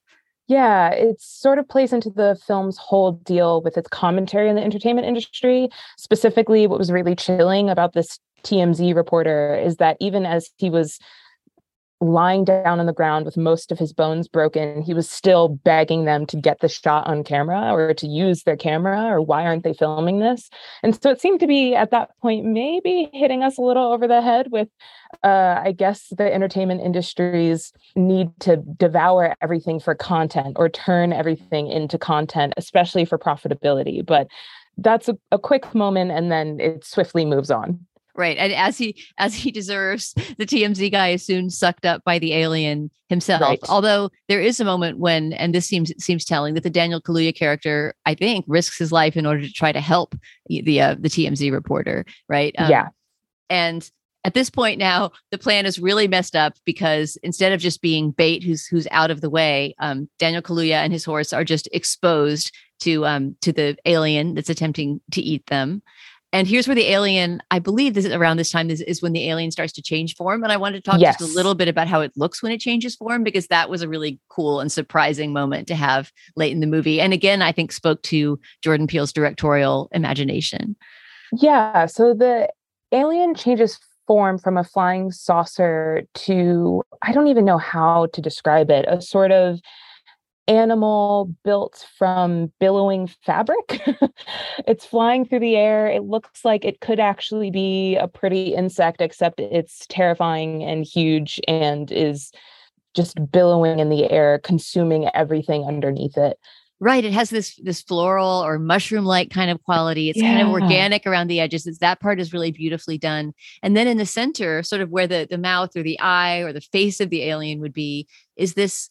Yeah, it sort of plays into the film's whole deal with its commentary on the entertainment industry. Specifically, what was really chilling about this TMZ reporter is that even as he was lying down on the ground with most of his bones broken, he was still begging them to get the shot on camera or to use their camera or why aren't they filming this? And so it seemed to be at that point maybe hitting us a little over the head with uh, I guess the entertainment industry's need to devour everything for content or turn everything into content, especially for profitability. But that's a, a quick moment and then it swiftly moves on. Right. And as he as he deserves, the TMZ guy is soon sucked up by the alien himself. Right. Although there is a moment when, and this seems seems telling, that the Daniel Kaluuya character, I think, risks his life in order to try to help the uh, the TMZ reporter. Right. Um, yeah. And at this point now, the plan is really messed up because instead of just being bait who's who's out of the way, um, Daniel Kaluuya and his horse are just exposed to um, to the alien that's attempting to eat them. And here's where the alien, I believe this is around this time is, is when the alien starts to change form. And I wanted to talk yes. just a little bit about how it looks when it changes form, because that was a really cool and surprising moment to have late in the movie. And again, I think spoke to Jordan Peele's directorial imagination. Yeah. So the alien changes form from a flying saucer to, I don't even know how to describe it, a sort of animal built from billowing fabric. it's flying through the air. It looks like it could actually be a pretty insect, except it's terrifying and huge and is just billowing in the air, consuming everything underneath it. Right. It has this this floral or mushroom like kind of quality. It's yeah. kind of organic around the edges. It's that part is really beautifully done. And then in the center, sort of where the, the mouth or the eye or the face of the alien would be, is this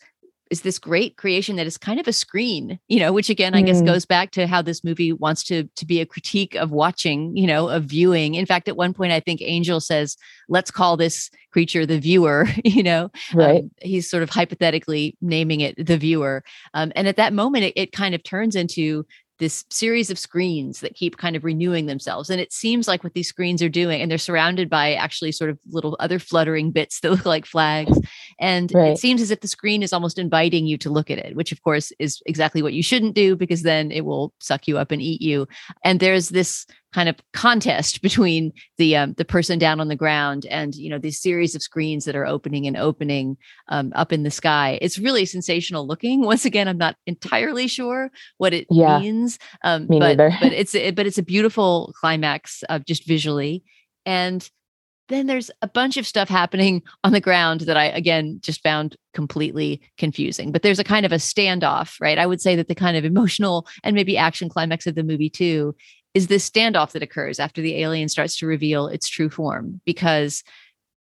is this great creation that is kind of a screen you know which again i mm. guess goes back to how this movie wants to to be a critique of watching you know of viewing. In fact at one point i think angel says let's call this creature the viewer you know? Right. Um, he's sort of hypothetically naming it the viewer. Um, and at that moment it, it kind of turns into this series of screens that keep kind of renewing themselves. And it seems like what these screens are doing, and they're surrounded by actually sort of little other fluttering bits that look like flags. And right. it seems as if the screen is almost inviting you to look at it, which of course is exactly what you shouldn't do because then it will suck you up and eat you. And there's this kind of contest between the um, the person down on the ground and you know these series of screens that are opening and opening um, up in the sky. It's really sensational looking. Once again, I'm not entirely sure what it yeah, means, um, me but neither. but it's but it's a beautiful climax uh, just visually and then there's a bunch of stuff happening on the ground that I again just found completely confusing. But there's a kind of a standoff, right? I would say that the kind of emotional and maybe action climax of the movie too is this standoff that occurs after the alien starts to reveal its true form because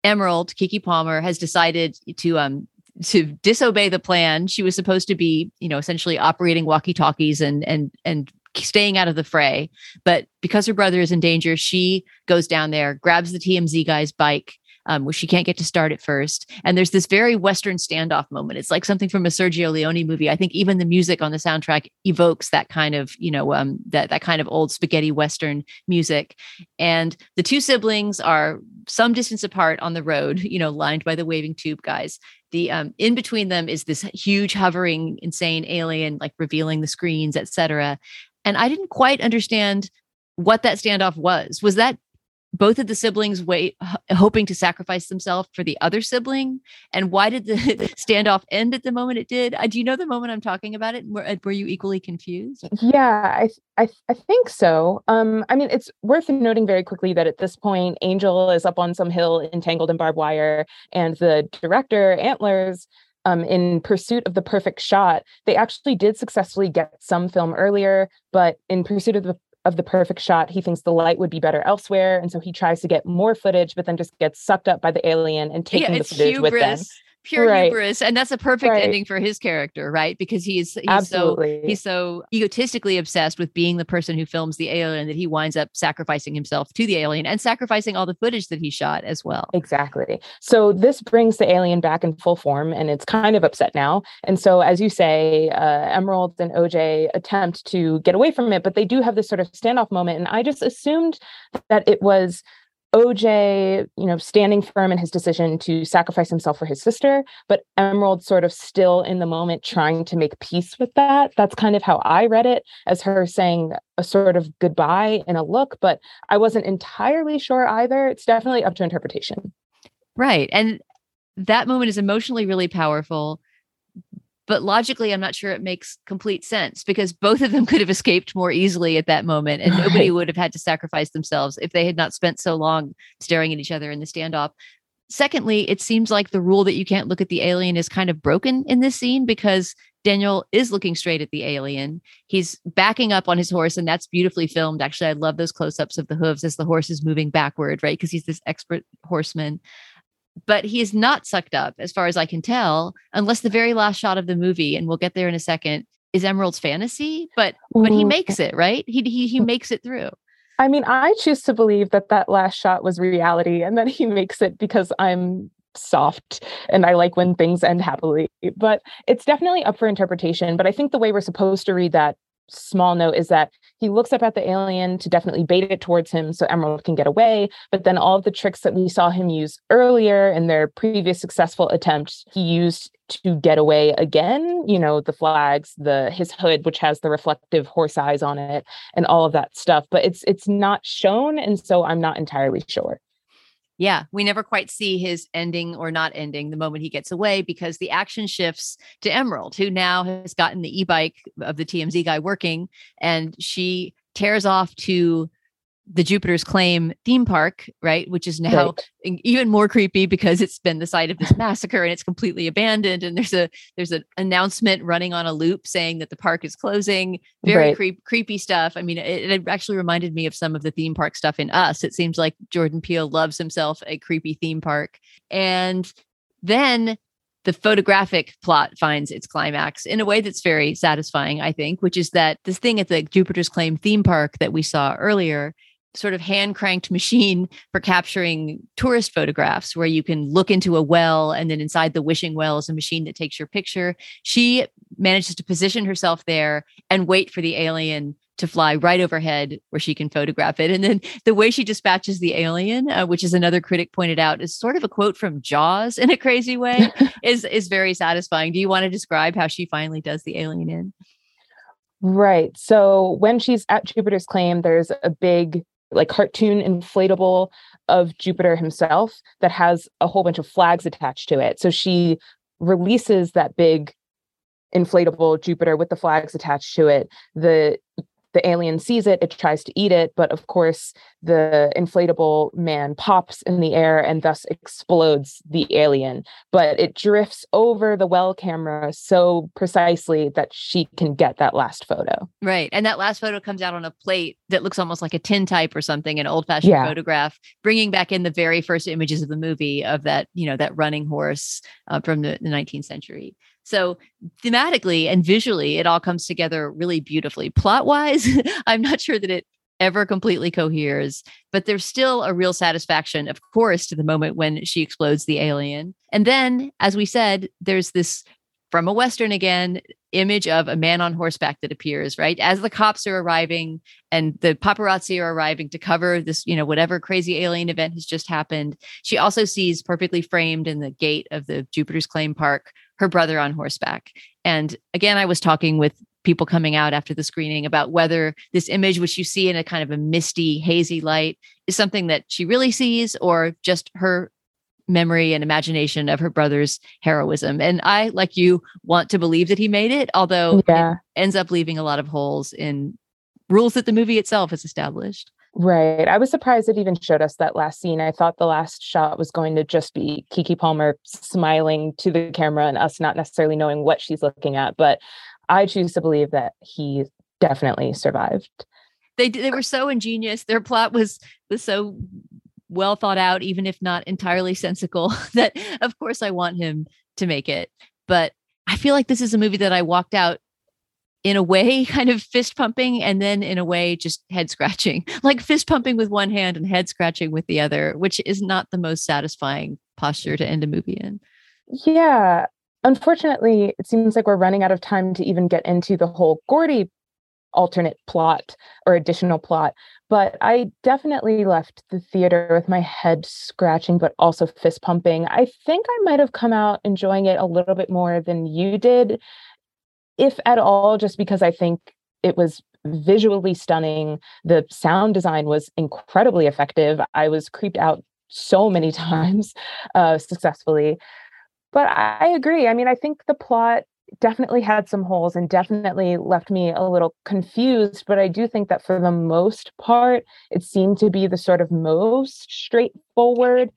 Emerald Keke Palmer has decided to um to disobey the plan. She was supposed to be, you know, essentially operating walkie-talkies and and and staying out of the fray. But because her brother is in danger, she goes down there, grabs the TMZ guy's bike, um, where she can't get to start at first. And there's this very Western standoff moment. It's like something from a Sergio Leone movie. I think even the music on the soundtrack evokes that kind of, you know, um, that that kind of old spaghetti Western music. And the two siblings are some distance apart on the road, you know, lined by the waving tube guys. The um, in between them is this huge hovering insane alien, like revealing the screens, etc. And I didn't quite understand what that standoff was. Was that both of the siblings wait hoping to sacrifice themselves for the other sibling and why did the standoff end at the moment it did? Uh, do you know the moment i'm talking about it? Were, uh, were you equally confused? Yeah I, I i think so. Um i mean it's worth noting very quickly that at this point angel is up on some hill entangled in barbed wire and the director antlers um, in Pursuit of the Perfect Shot, they actually did successfully get some film earlier, but in Pursuit of the of the perfect shot, he thinks the light would be better elsewhere, and so he tries to get more footage, but then just gets sucked up by the alien and taking yeah, the footage hubris. with them pure Right. hubris and that's a perfect Right. ending for his character right because he's he's Absolutely. so he's so egotistically obsessed with being the person who films the alien that he winds up sacrificing himself to the alien and sacrificing all the footage that he shot as well Exactly. So this brings the alien back in full form, and it's kind of upset now. And so, as you say, uh, Emerald and OJ attempt to get away from it, but they do have this sort of standoff moment. And I just assumed that it was OJ, you know, standing firm in his decision to sacrifice himself for his sister, but Emerald sort of still in the moment trying to make peace with that. That's kind of how I read it, as her saying a sort of goodbye in a look, but I wasn't entirely sure either. It's definitely up to interpretation. right and that moment is emotionally really powerful but logically i'm not sure it makes complete sense because both of them could have escaped more easily at that moment and nobody Right. would have had to sacrifice themselves if they had not spent so long staring at each other in the standoff. Secondly it seems like the rule that you can't look at the alien is kind of broken in this scene because daniel is looking straight at the alien. He's backing up on his horse and that's beautifully filmed. Actually i love those close-ups of the hooves as the horse is moving backward right? Because he's this expert horseman but he is not sucked up as far as i can tell unless the very last shot of the movie and we'll get there in a second is emerald's fantasy but but he makes it right he he, he makes it through I mean, I choose to believe that that last shot was reality and that he makes it because I'm soft and I like when things end happily. But it's definitely up for interpretation. But I think the way we're supposed to read that small note is that he looks up at the alien to definitely bait it towards him so Emerald can get away. But then all of the tricks that we saw him use earlier in their previous successful attempts, he used to get away again. You know, the flags, the his hood, which has the reflective horse eyes on it, and all of that stuff. But it's it's not shown, and so I'm not entirely sure. Yeah, we never quite see his ending or not ending the moment he gets away because the action shifts to Emerald, who now has gotten the e bike of the TMZ guy working, and she tears off to the Jupiter's Claim theme park, right? Which is now Right. even more creepy because it's been the site of this massacre and it's completely abandoned. And there's a there's an announcement running on a loop saying that the park is closing. Very Right. creep, creepy stuff. I mean, it, it actually reminded me of some of the theme park stuff in Us. It seems like Jordan Peele loves himself a creepy theme park. And then the photographic plot finds its climax in a way that's very satisfying, I think, which is that this thing at the Jupiter's Claim theme park that we saw earlier, sort of hand cranked machine for capturing tourist photographs where you can look into a well and then inside the wishing well is a machine that takes your picture. She manages to position herself there and wait for the alien to fly right overhead where she can photograph it. And then the way she dispatches the alien, uh, which is another critic pointed out, is sort of a quote from Jaws in a crazy way, is is very satisfying. Do you want to describe how she finally does the alien in? Right. So when she's at Jupiter's claim, there's a big like cartoon inflatable of Jupiter himself that has a whole bunch of flags attached to it. So she releases that big inflatable Jupiter with the flags attached to it. The the alien sees it, it tries to eat it, but of course, the inflatable man pops in the air and thus explodes the alien. But it drifts over the well camera so precisely that she can get that last photo. Right. And that last photo comes out on a plate that looks almost like a tintype or something, an old fashioned Yeah. photograph, bringing back in the very first images of the movie of that, you know, that running horse uh, from the, the 19th century. So thematically and visually, it all comes together really beautifully. Plot wise, I'm not sure that it ever completely coheres, but there's still a real satisfaction, of course, to the moment when she explodes the alien. And then, as we said, there's this from a Western again image of a man on horseback that appears, right? As the cops are arriving and the paparazzi are arriving to cover this, you know, whatever crazy alien event has just happened. She also sees perfectly framed in the gate of the Jupiter's Claim Park her brother on horseback. And again, I was talking with people coming out after the screening about whether this image, which you see in a kind of a misty, hazy light, is something that she really sees or just her memory and imagination of her brother's heroism. And I, like you, want to believe that he made it, although Yeah. it ends up leaving a lot of holes in rules that the movie itself has established. Right. I was surprised it even showed us that last scene. I thought the last shot was going to just be Keke Palmer smiling to the camera and us not necessarily knowing what she's looking at. But I choose to believe that he definitely survived. They they were so ingenious. Their plot was was so well thought out, even if not entirely sensical. that of course I want him to make it, but I feel like this is a movie that I walked out in a way kind of fist pumping and then in a way just head scratching. Like fist pumping with one hand and head scratching with the other which is not the most satisfying posture to end a movie in. Yeah. Unfortunately it seems like we're running out of time to even get into the whole gordy alternate plot or additional plot but i definitely left the theater with my head scratching but also fist pumping. I think i might have come out enjoying it a little bit more than you did if at all, just because I think it was visually stunning. The sound design was incredibly effective. I was creeped out so many times uh, successfully. But I agree. I mean, I think the plot definitely had some holes and definitely left me a little confused. But I do think that for the most part, it seemed to be the sort of most straightforward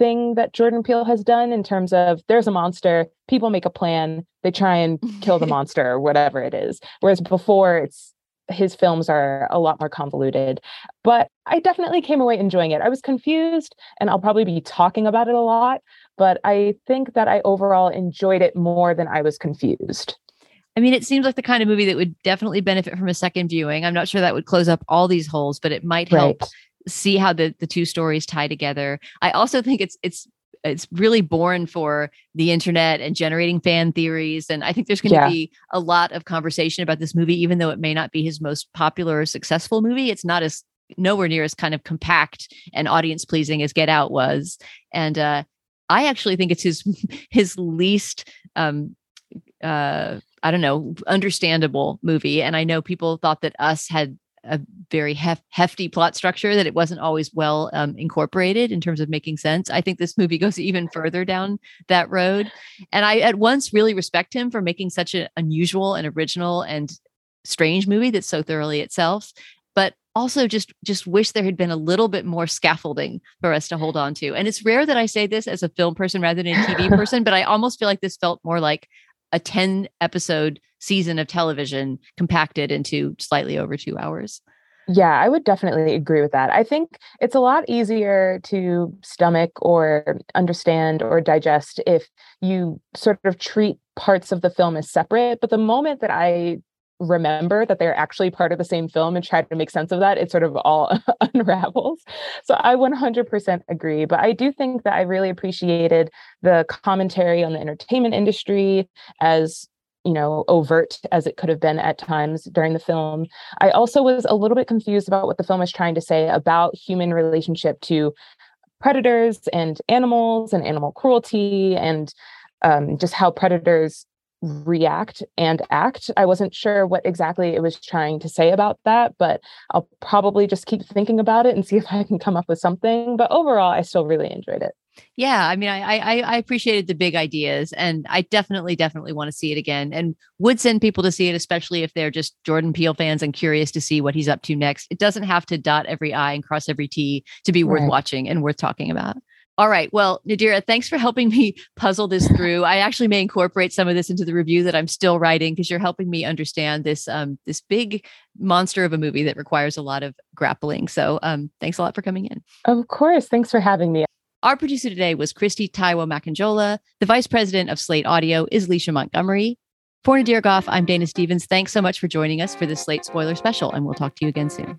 thing that Jordan Peele has done in terms of there's a monster, people make a plan, they try and kill the monster or whatever it is. Whereas before it's his films are a lot more convoluted. But I definitely came away enjoying it. I was confused and I'll probably be talking about it a lot, but I think that I overall enjoyed it more than I was confused. I mean, it seems like the kind of movie that would definitely benefit from a second viewing. I'm not sure that would close up all these holes, but it might help right see how the the two stories tie together. I also think it's it's it's really born for the internet and generating fan theories and i think there's going to yeah. be a lot of conversation about this movie even though it may not be his most popular or successful movie it's not as nowhere near as kind of compact and audience pleasing as get out was and uh i actually think it's his his least um uh i don't know understandable movie and i know people thought that us had a very hef- hefty plot structure that it wasn't always well um, incorporated in terms of making sense. I think this movie goes even further down that road. And I at once really respect him for making such an unusual and original and strange movie that's so thoroughly itself. But also just just wish there had been a little bit more scaffolding for us to hold on to. And it's rare that I say this as a film person rather than a TV person, but I almost feel like this felt more like a 10 episode season of television compacted into slightly over two hours. Yeah, I would definitely agree with that. I think it's a lot easier to stomach or understand or digest if you sort of treat parts of the film as separate. But the moment that I remember that they're actually part of the same film and try to make sense of that, it sort of all unravels. So I 100% agree. But I do think that I really appreciated the commentary on the entertainment industry as you know overt as it could have been at times during the film i also was a little bit confused about what the film was trying to say about human relationship to predators and animals and animal cruelty and um, just how predators react and act. I wasn't sure what exactly it was trying to say about that, but I'll probably just keep thinking about it and see if I can come up with something. But overall, I still really enjoyed it. Yeah, I mean, I, I I appreciated the big ideas, and I definitely definitely want to see it again, and would send people to see it, especially if they're just Jordan Peele fans and curious to see what he's up to next. It doesn't have to dot every I and cross every T to be worth watching and worth talking about. All right. Well, Nadira, thanks for helping me puzzle this through. I actually may incorporate some of this into the review that I'm still writing because you're helping me understand this um, this big monster of a movie that requires a lot of grappling. So, um, thanks a lot for coming in. Of course. Thanks for having me. Our producer today was Christy Taiwo Makanjola. The vice president of Slate Audio is Alicia Montgomery. For Nadir Goffe, I'm Dana Stevens. Thanks so much for joining us for this Slate spoiler special, and we'll talk to you again soon.